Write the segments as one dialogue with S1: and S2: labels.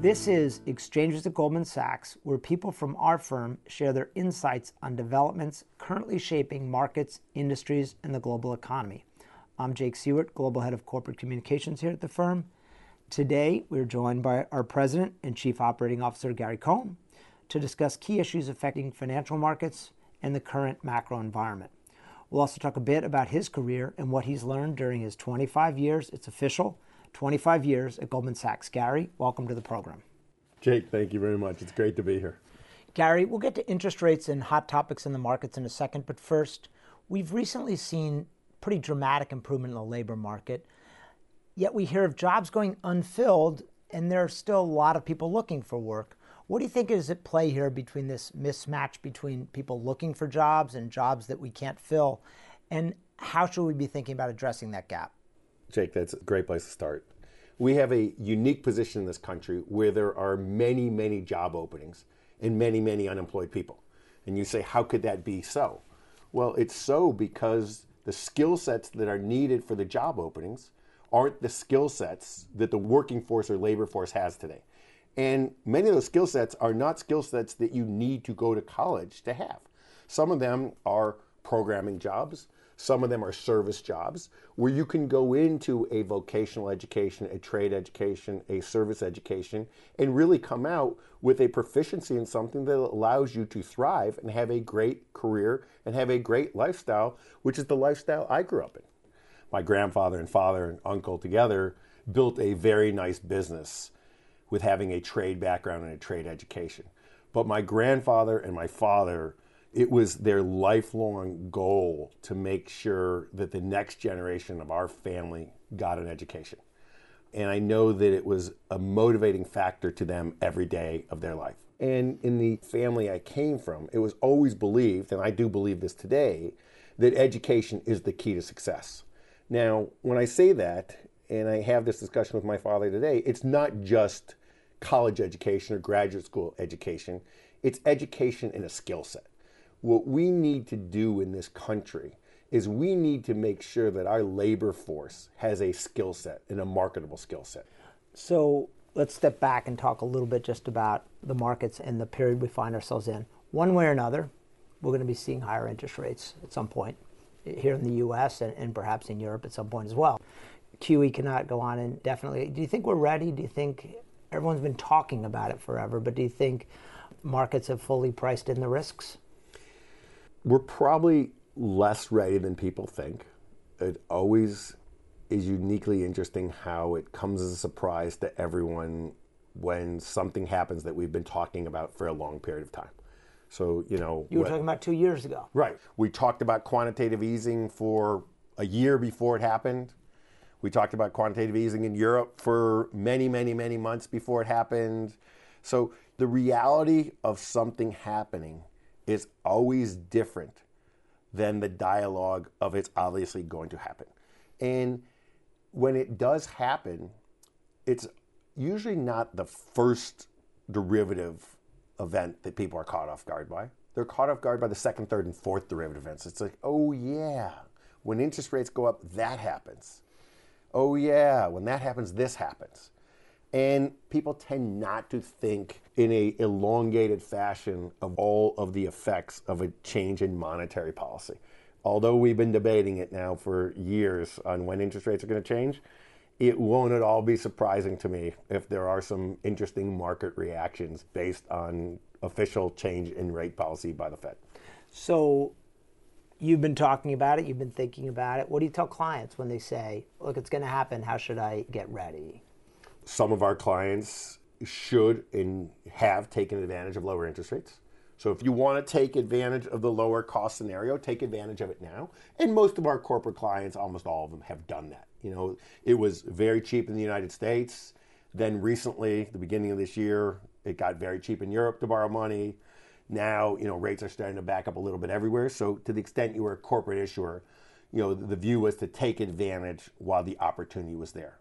S1: This is Exchanges at Goldman Sachs, where people from our firm share their insights on developments currently shaping markets, industries, and the global economy. I'm Jake Siewert, Global Head of Corporate Communications here at the firm. Today, we're joined by our President and Chief Operating Officer, Gary Cohn, to discuss key issues affecting financial markets and the current macro environment. We'll also talk a bit about his career and what he's learned during his 25 years, it's official, 25 years at Goldman Sachs. Gary, welcome to the program.
S2: Jake, thank you very much. It's great to be here.
S1: Gary, we'll get to interest rates and hot topics in the markets in a second, but first, we've recently seen pretty dramatic improvement in the labor market. Yet we hear of jobs going unfilled, and there are still a lot of people looking for work. What do you think is at play here between this mismatch between people looking for jobs and jobs that we can't fill? And how should we be thinking about addressing that gap?
S2: Jake, that's a great place to start. We have a unique position in this country where there are many, many job openings and many, many unemployed people. And you say, how could that be so? Well, it's so because the skill sets that are needed for the job openings aren't the skill sets that the working force or labor force has today. And many of those skill sets are not skill sets that you need to go to college to have. Some of them are programming jobs. Some of them are service jobs where you can go into a vocational education, a trade education, a service education, and really come out with a proficiency in something that allows you to thrive and have a great career and have a great lifestyle, which is the lifestyle I grew up in. My grandfather and father and uncle together built a very nice business with having a trade background and a trade education. But my grandfather and my father it was their lifelong goal to make sure that the next generation of our family got an education. And I know that it was a motivating factor to them every day of their life. And in the family I came from, it was always believed, and I do believe this today, that education is the key to success. Now, when I say that, and I have this discussion with my father today, it's not just college education or graduate school education, it's education in a skill set what we need to do in this country is we need to make sure that our labor force has a skill set and a marketable skill set.
S1: So let's step back and talk a little bit just about the markets and the period we find ourselves in. One way or another, we're going to be seeing higher interest rates at some point eh, here in the US and, and perhaps in Europe at some point as well. QE cannot go on indefinitely. Do you think we're ready? Do you think everyone's been talking about it forever, but do you think markets have fully priced in the risks?
S2: We're probably less ready than people think. It always is uniquely interesting how it comes as a surprise to everyone when something happens that we've been talking about for a long period of time. So, you know.
S1: You were talking about two years ago.
S2: Right. We talked about quantitative easing for a year before it happened. We talked about quantitative easing in Europe for many, many, many months before it happened. So, the reality of something happening is always different than the dialogue of it's obviously going to happen. And when it does happen, it's usually not the first derivative event that people are caught off guard by. They're caught off guard by the second, third, and fourth derivative events. It's like, oh yeah, when interest rates go up, that happens. Oh yeah, when that happens, this happens. And people tend not to think in a elongated fashion of all of the effects of a change in monetary policy. Although we've been debating it now for years on when interest rates are going to change, it won't at all be surprising to me if there are some interesting market reactions based on official change in rate policy by the Fed.
S1: So you've been talking about it, you've been thinking about it. What do you tell clients when they say, look, it's going to happen, how should I get ready?
S2: Some of our clients should and have taken advantage of lower interest rates. So if you want to take advantage of the lower cost scenario, take advantage of it now. And most of our corporate clients, almost all of them, have done that. You know, it was very cheap in the United States. Then recently, the beginning of this year, it got very cheap in Europe to borrow money. Now, you know, rates are starting to back up a little bit everywhere. So to the extent you were a corporate issuer, you know, the view was to take advantage while the opportunity was there.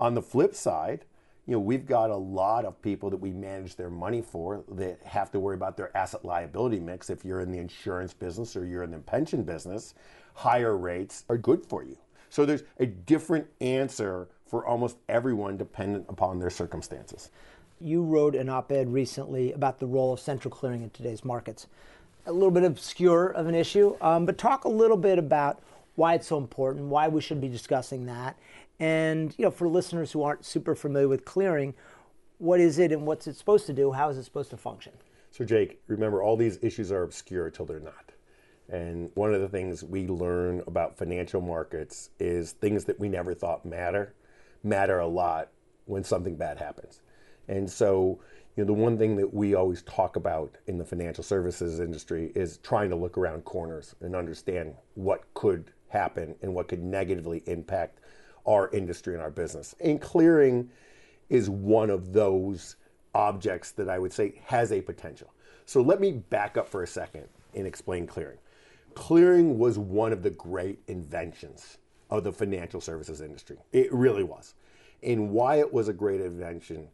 S2: On the flip side, you know, we've got a lot of people that we manage their money for that have to worry about their asset liability mix. If you're in the insurance business or you're in the pension business, higher rates are good for you. So there's a different answer for almost everyone dependent upon their circumstances.
S1: You wrote an op ed recently about the role of central clearing in today's markets. A little bit obscure of an issue, um, but talk a little bit about why it's so important, why we should be discussing that. And you know, for listeners who aren't super familiar with clearing, what is it and what's it supposed to do? How is it supposed to function?
S2: So, Jake, remember all these issues are obscure until they're not. And one of the things we learn about financial markets is things that we never thought matter matter a lot when something bad happens. And so, you know, the one thing that we always talk about in the financial services industry is trying to look around corners and understand what could happen and what could negatively impact our industry and our business. And clearing is one of those objects that I would say has a potential. So let me back up for a second and explain clearing. Clearing was one of the great inventions of the financial services industry. It really was. And why it was a great invention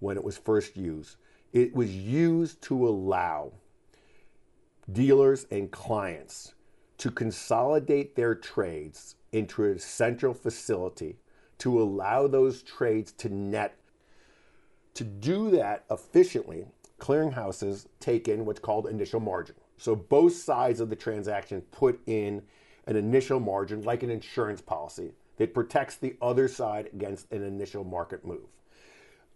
S2: when it was first used, it was used to allow dealers and clients to consolidate their trades into a central facility to allow those trades to net. To do that efficiently, clearinghouses take in what's called initial margin. So both sides of the transaction put in an initial margin, like an insurance policy, that protects the other side against an initial market move.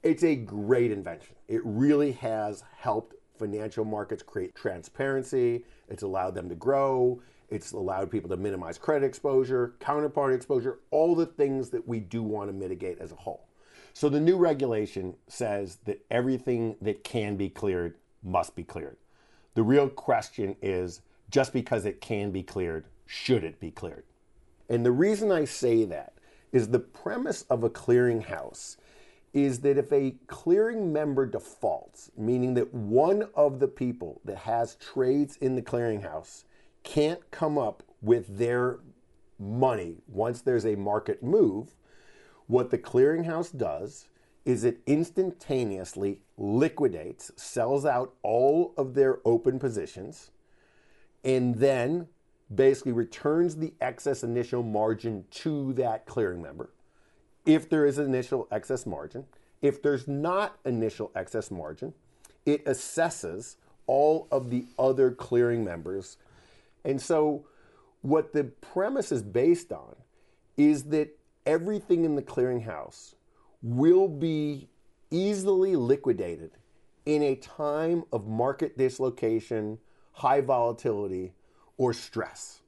S2: It's a great invention. It really has helped financial markets create transparency. It's allowed them to grow. It's allowed people to minimize credit exposure, counterparty exposure, all the things that we do want to mitigate as a whole. So the new regulation says that everything that can be cleared must be cleared. The real question is just because it can be cleared, should it be cleared? And the reason I say that is the premise of a clearinghouse is that if a clearing member defaults, meaning that one of the people that has trades in the clearinghouse can't come up with their money once there's a market move, what the clearinghouse does is it instantaneously liquidates, sells out all of their open positions, and then basically returns the excess initial margin to that clearing member. If there is initial excess margin, if there's not initial excess margin, it assesses all of the other clearing members and so, what the premise is based on is that everything in the clearinghouse will be easily liquidated in a time of market dislocation, high volatility, or stress.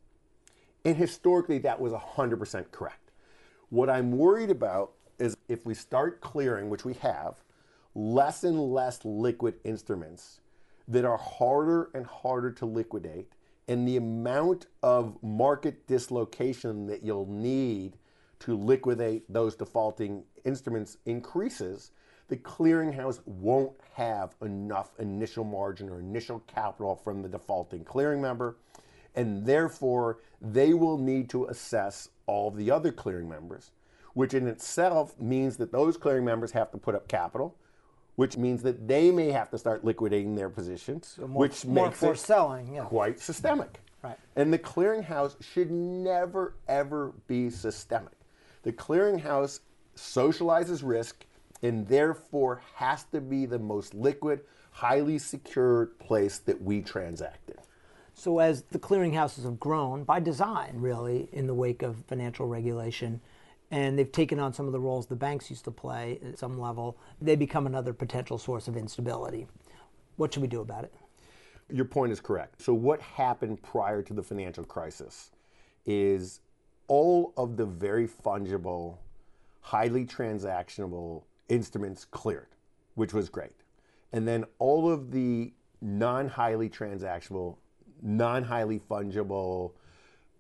S2: And historically, that was 100% correct. What I'm worried about is if we start clearing, which we have, less and less liquid instruments that are harder and harder to liquidate and the amount of market dislocation that you'll need to liquidate those defaulting instruments increases, the clearinghouse won't have enough initial margin or initial capital from the defaulting clearing member, and therefore they will need to assess all the other clearing members, which in itself means that those clearing members have to put up capital which means that they may have to start liquidating their positions, so more, which
S1: more
S2: makes
S1: for
S2: it
S1: selling, yeah.
S2: quite systemic.
S1: Right.
S2: And the clearinghouse should never ever be systemic. The clearinghouse socializes risk and therefore has to be the most liquid, highly secured place that we transact in.
S1: So, as the clearinghouses have grown by design, really, in the wake of financial regulation, and they've taken on some of the roles the banks used to play at some level, they become another potential source of instability. What should we do about it?
S2: Your point is correct. So, what happened prior to the financial crisis is all of the very fungible, highly transactionable instruments cleared, which was great. And then all of the non highly transactionable, non highly fungible,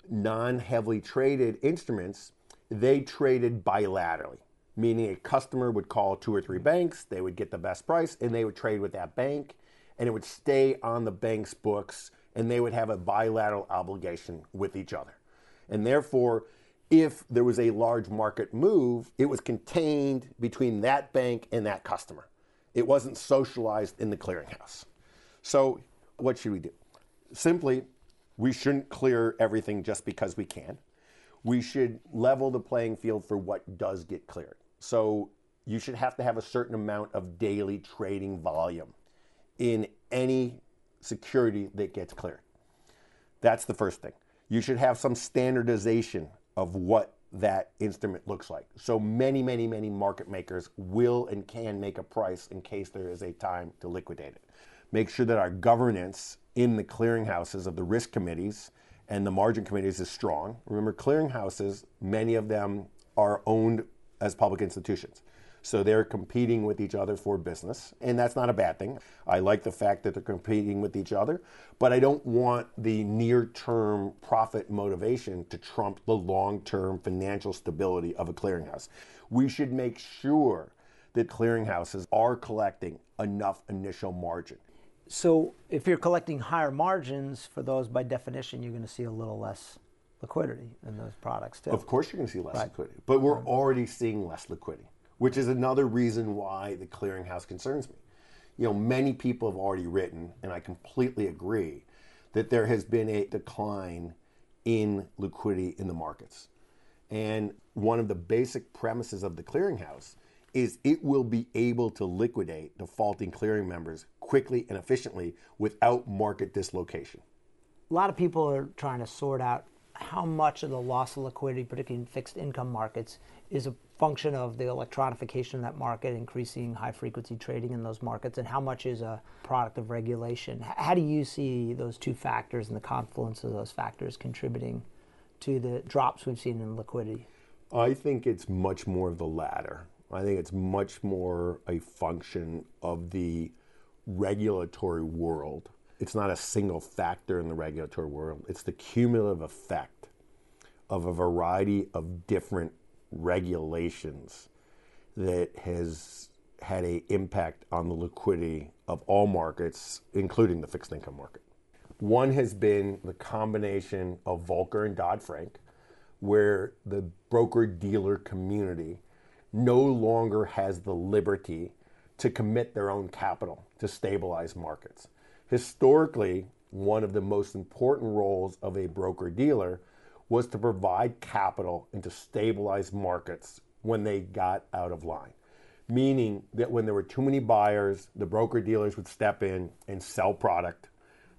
S2: non heavily traded instruments they traded bilaterally, meaning a customer would call two or three banks, they would get the best price, and they would trade with that bank, and it would stay on the bank's books, and they would have a bilateral obligation with each other. And therefore, if there was a large market move, it was contained between that bank and that customer. It wasn't socialized in the clearinghouse. So, what should we do? Simply, we shouldn't clear everything just because we can we should level the playing field for what does get cleared. So you should have to have a certain amount of daily trading volume in any security that gets cleared. That's the first thing. You should have some standardization of what that instrument looks like. So many, many, many market makers will and can make a price in case there is a time to liquidate it. Make sure that our governance in the clearinghouses of the risk committees and the margin committees is strong. Remember, clearinghouses, many of them are owned as public institutions. So they're competing with each other for business, and that's not a bad thing. I like the fact that they're competing with each other, but I don't want the near term profit motivation to trump the long term financial stability of a clearinghouse. We should make sure that clearinghouses are collecting enough initial margin.
S1: So if you're collecting higher margins for those, by definition, you're going to see a little less liquidity in those products too.
S2: Of course, you're going to see less right. liquidity, but we're mm-hmm. already seeing less liquidity, which is another reason why the clearinghouse concerns me. You know, many people have already written, and I completely agree, that there has been a decline in liquidity in the markets. And one of the basic premises of the clearinghouse is it will be able to liquidate defaulting clearing members quickly and efficiently without market dislocation.
S1: A lot of people are trying to sort out how much of the loss of liquidity, particularly in fixed income markets, is a function of the electronification of that market, increasing high frequency trading in those markets, and how much is a product of regulation. How do you see those two factors and the confluence of those factors contributing to the drops we've seen in liquidity?
S2: I think it's much more of the latter. I think it's much more a function of the regulatory world it's not a single factor in the regulatory world. It's the cumulative effect of a variety of different regulations that has had a impact on the liquidity of all markets, including the fixed income market. One has been the combination of Volcker and Dodd Frank, where the broker dealer community no longer has the liberty to commit their own capital to stabilize markets historically, one of the most important roles of a broker dealer was to provide capital and to stabilize markets when they got out of line. Meaning that when there were too many buyers, the broker dealers would step in and sell product.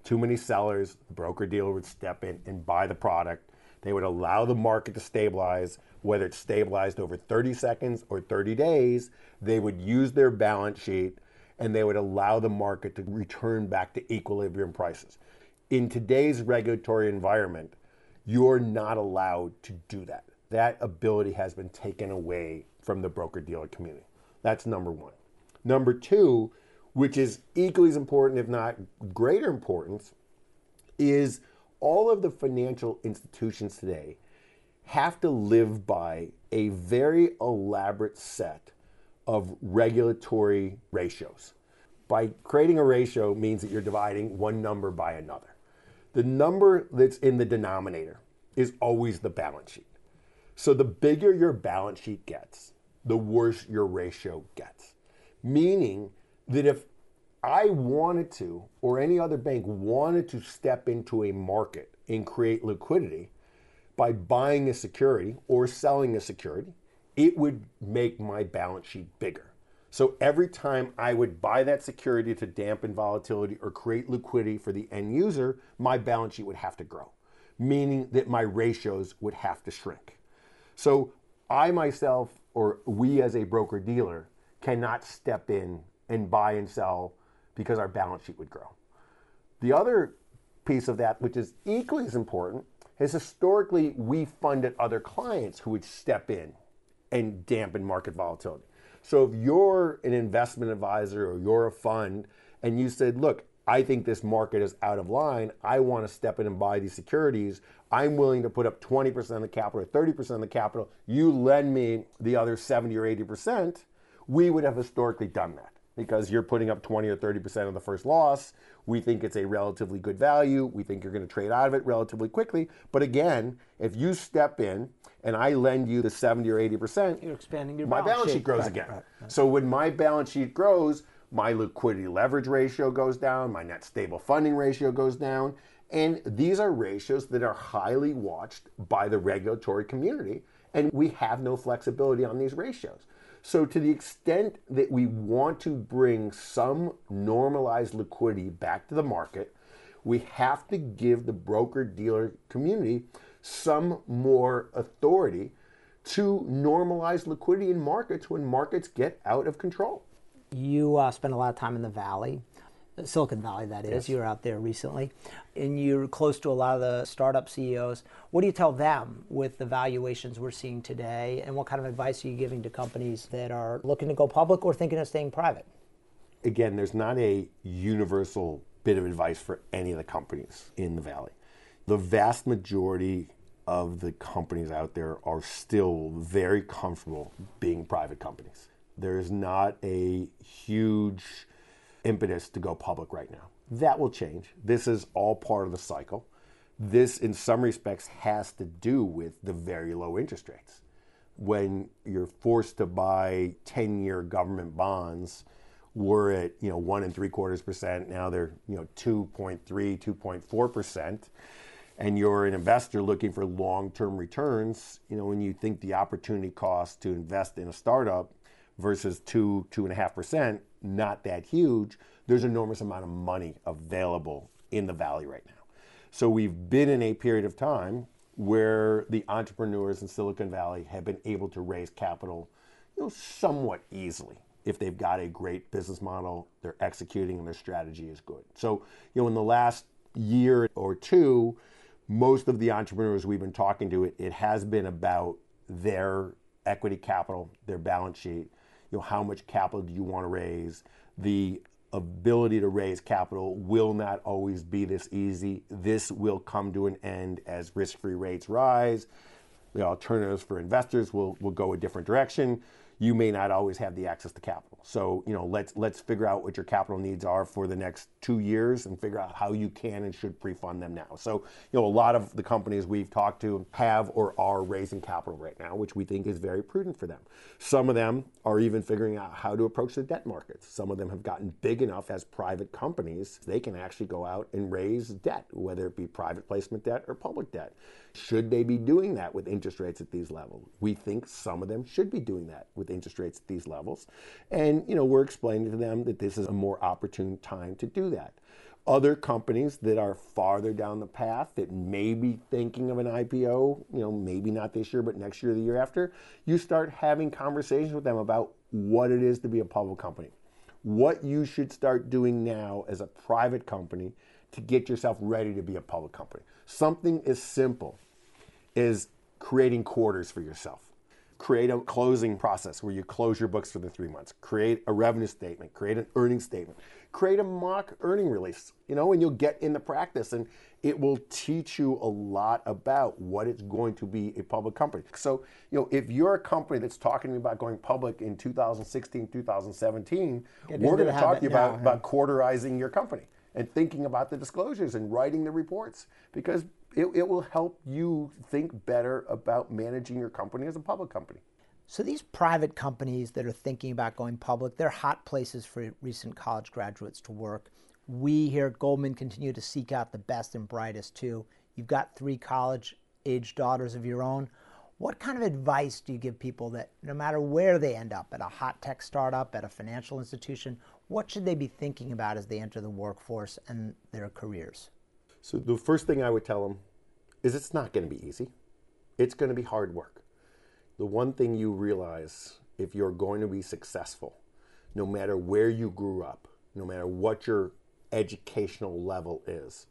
S2: Too many sellers, the broker dealer would step in and buy the product. They would allow the market to stabilize, whether it's stabilized over 30 seconds or 30 days. They would use their balance sheet and they would allow the market to return back to equilibrium prices. In today's regulatory environment, you're not allowed to do that. That ability has been taken away from the broker dealer community. That's number one. Number two, which is equally as important, if not greater importance, is all of the financial institutions today have to live by a very elaborate set of regulatory ratios. By creating a ratio means that you're dividing one number by another. The number that's in the denominator is always the balance sheet. So the bigger your balance sheet gets, the worse your ratio gets. Meaning that if I wanted to, or any other bank wanted to step into a market and create liquidity by buying a security or selling a security, it would make my balance sheet bigger. So every time I would buy that security to dampen volatility or create liquidity for the end user, my balance sheet would have to grow, meaning that my ratios would have to shrink. So I myself, or we as a broker dealer, cannot step in and buy and sell because our balance sheet would grow. The other piece of that, which is equally as important, is historically we funded other clients who would step in and dampen market volatility. So if you're an investment advisor or you're a fund and you said, look, I think this market is out of line. I want to step in and buy these securities. I'm willing to put up 20% of the capital or 30% of the capital. You lend me the other 70 or 80%. We would have historically done that because you're putting up 20 or 30% of the first loss. We think it's a relatively good value. We think you're going to trade out of it relatively quickly. But again, if you step in and I lend you the 70 or 80%,
S1: you're expanding your
S2: my
S1: balance,
S2: balance sheet,
S1: sheet
S2: grows
S1: right,
S2: again.
S1: Right, right.
S2: So when my balance sheet grows, my liquidity leverage ratio goes down, my net stable funding ratio goes down. And these are ratios that are highly watched by the regulatory community. And we have no flexibility on these ratios. So, to the extent that we want to bring some normalized liquidity back to the market, we have to give the broker dealer community some more authority to normalize liquidity in markets when markets get out of control.
S1: You uh, spend a lot of time in the Valley. Silicon Valley, that is. Yes. You were out there recently, and you're close to a lot of the startup CEOs. What do you tell them with the valuations we're seeing today, and what kind of advice are you giving to companies that are looking to go public or thinking of staying private?
S2: Again, there's not a universal bit of advice for any of the companies in the Valley. The vast majority of the companies out there are still very comfortable being private companies. There is not a huge impetus to go public right now. That will change. This is all part of the cycle. This, in some respects, has to do with the very low interest rates. When you're forced to buy 10 year government bonds, we're at you know one and three quarters percent. Now they're you know 2.3, 2.4 percent. And you're an investor looking for long-term returns. You know when you think the opportunity cost to invest in a startup versus two, two and a half percent, not that huge, there's enormous amount of money available in the valley right now. So we've been in a period of time where the entrepreneurs in Silicon Valley have been able to raise capital, you know, somewhat easily if they've got a great business model, they're executing and their strategy is good. So, you know, in the last year or two, most of the entrepreneurs we've been talking to, it, it has been about their equity capital, their balance sheet, you know, how much capital do you want to raise? The ability to raise capital will not always be this easy. This will come to an end as risk-free rates rise. The alternatives for investors will, will go a different direction you may not always have the access to capital. So, you know, let's let's figure out what your capital needs are for the next two years and figure out how you can and should pre-fund them now. So, you know, a lot of the companies we've talked to have or are raising capital right now, which we think is very prudent for them. Some of them are even figuring out how to approach the debt markets. Some of them have gotten big enough as private companies, they can actually go out and raise debt, whether it be private placement debt or public debt. Should they be doing that with interest rates at these levels? We think some of them should be doing that with interest rates at these levels. And, you know, we're explaining to them that this is a more opportune time to do that. Other companies that are farther down the path that may be thinking of an IPO, you know, maybe not this year, but next year the year after, you start having conversations with them about what it is to be a public company. What you should start doing now as a private company to get yourself ready to be a public company. Something as simple as creating quarters for yourself. Create a closing process where you close your books for the three months. Create a revenue statement. Create an earnings statement. Create a mock earning release, you know, and you'll get in the practice and it will teach you a lot about what it's going to be a public company. So, you know, if you're a company that's talking to me about going public in 2016, 2017, get we're going to talk to you about, about quarterizing your company and thinking about the disclosures and writing the reports because it, it will help you think better about managing your company as a public company.
S1: So these private companies that are thinking about going public, they're hot places for recent college graduates to work. We here at Goldman continue to seek out the best and brightest too. You've got three college age daughters of your own. What kind of advice do you give people that no matter where they end up, at a hot tech startup, at a financial institution, what should they be thinking about as they enter the workforce and their careers?
S2: So, the first thing I would tell them is it's not going to be easy. It's going to be hard work. The one thing you realize if you're going to be successful, no matter where you grew up, no matter what your educational level is,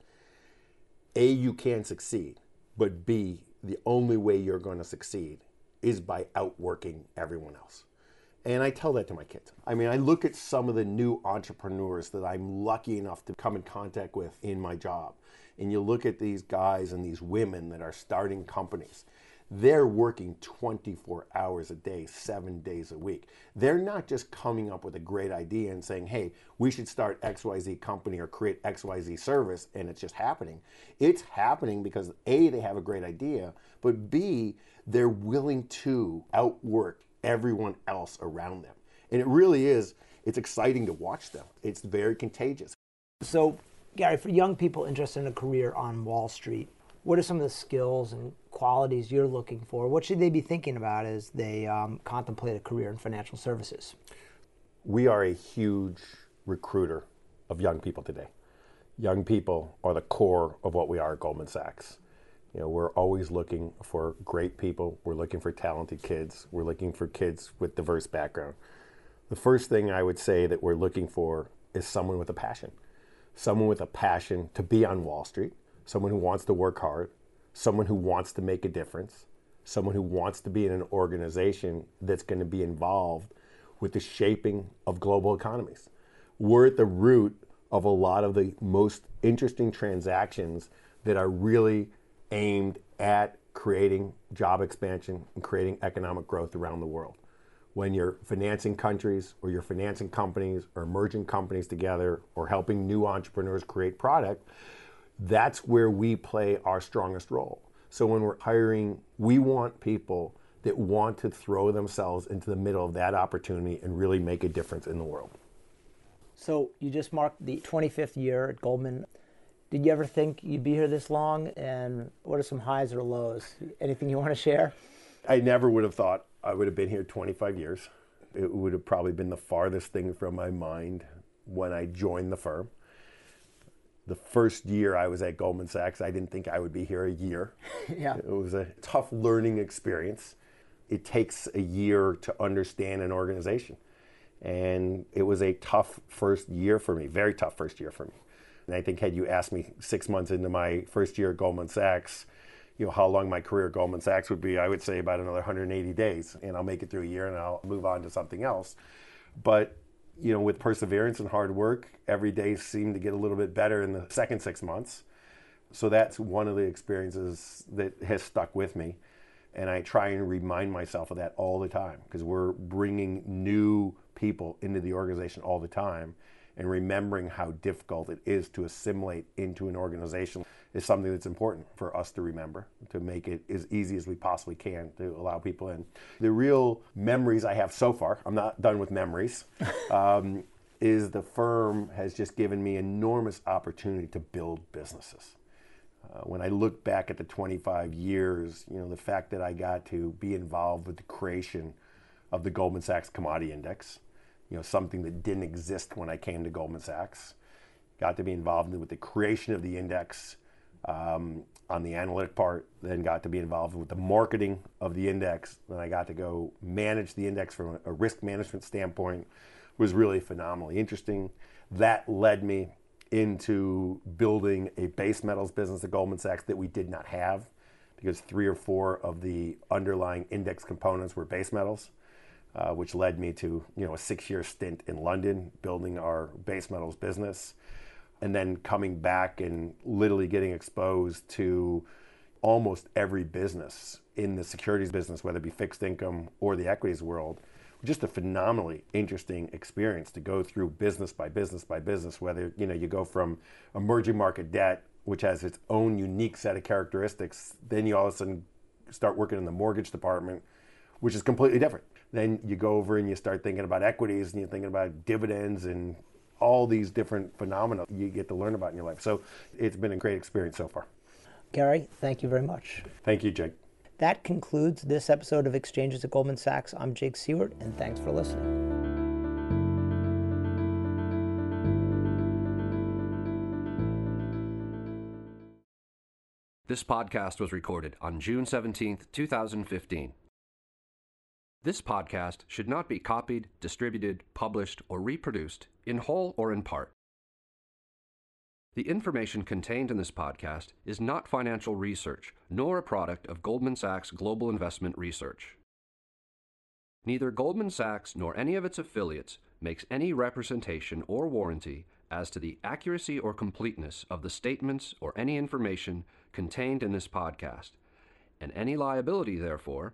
S2: A, you can succeed, but B, the only way you're going to succeed is by outworking everyone else. And I tell that to my kids. I mean, I look at some of the new entrepreneurs that I'm lucky enough to come in contact with in my job. And you look at these guys and these women that are starting companies they're working 24 hours a day, seven days a week. They're not just coming up with a great idea and saying, hey, we should start XYZ company or create XYZ service, and it's just happening. It's happening because A, they have a great idea, but B, they're willing to outwork everyone else around them. And it really is, it's exciting to watch them. It's very contagious.
S1: So, Gary, for young people interested in a career on Wall Street, what are some of the skills and qualities you're looking for? What should they be thinking about as they um, contemplate a career in financial services?
S2: We are a huge recruiter of young people today. Young people are the core of what we are at Goldman Sachs. You know, we're always looking for great people. We're looking for talented kids. We're looking for kids with diverse background. The first thing I would say that we're looking for is someone with a passion. Someone with a passion to be on Wall Street, someone who wants to work hard, someone who wants to make a difference, someone who wants to be in an organization that's going to be involved with the shaping of global economies. We're at the root of a lot of the most interesting transactions that are really aimed at creating job expansion and creating economic growth around the world. When you're financing countries or you're financing companies or merging companies together or helping new entrepreneurs create product, that's where we play our strongest role. So when we're hiring, we want people that want to throw themselves into the middle of that opportunity and really make a difference in the world.
S1: So you just marked the 25th year at Goldman. Did you ever think you'd be here this long? And what are some highs or lows? Anything you want to share?
S2: I never would have thought I would have been here 25 years. It would have probably been the farthest thing from my mind when I joined the firm the first year I was at Goldman Sachs, I didn't think I would be here a year.
S1: yeah.
S2: It was a tough learning experience. It takes a year to understand an organization. And it was a tough first year for me, very tough first year for me. And I think had you asked me six months into my first year at Goldman Sachs, you know, how long my career at Goldman Sachs would be, I would say about another 180 days. And I'll make it through a year and I'll move on to something else. But you know, with perseverance and hard work, every day seemed to get a little bit better in the second six months. So that's one of the experiences that has stuck with me. And I try and remind myself of that all the time because we're bringing new people into the organization all the time and remembering how difficult it is to assimilate into an organization is something that's important for us to remember to make it as easy as we possibly can to allow people in. The real memories I have so far, I'm not done with memories, um, is the firm has just given me enormous opportunity to build businesses. Uh, when I look back at the 25 years, you know, the fact that I got to be involved with the creation of the Goldman Sachs Commodity Index, you know, something that didn't exist when I came to Goldman Sachs. Got to be involved with the creation of the index um, on the analytic part, then got to be involved with the marketing of the index. Then I got to go manage the index from a risk management standpoint. It was really phenomenally interesting. That led me into building a base metals business at Goldman Sachs that we did not have because three or four of the underlying index components were base metals. Uh, which led me to you know a six-year stint in London building our base metals business, and then coming back and literally getting exposed to almost every business in the securities business, whether it be fixed income or the equities world. Just a phenomenally interesting experience to go through business by business by business. Whether you know you go from emerging market debt, which has its own unique set of characteristics, then you all of a sudden start working in the mortgage department, which is completely different then you go over and you start thinking about equities and you're thinking about dividends and all these different phenomena you get to learn about in your life. So it's been a great experience so far.
S1: Gary, thank you very much.
S2: Thank you, Jake.
S1: That concludes this episode of Exchanges at Goldman Sachs. I'm Jake Siewert, and thanks for listening.
S3: This podcast was recorded on June 17th, 2015. This podcast should not be copied, distributed, published, or reproduced, in whole or in part. The information contained in this podcast is not financial research, nor a product of Goldman Sachs Global Investment Research. Neither Goldman Sachs nor any of its affiliates makes any representation or warranty as to the accuracy or completeness of the statements or any information contained in this podcast, and any liability, therefore,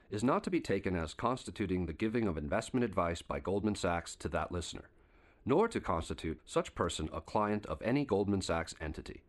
S3: is not to be taken as constituting the giving of investment advice by Goldman Sachs to that listener, nor to constitute such person a client of any Goldman Sachs entity.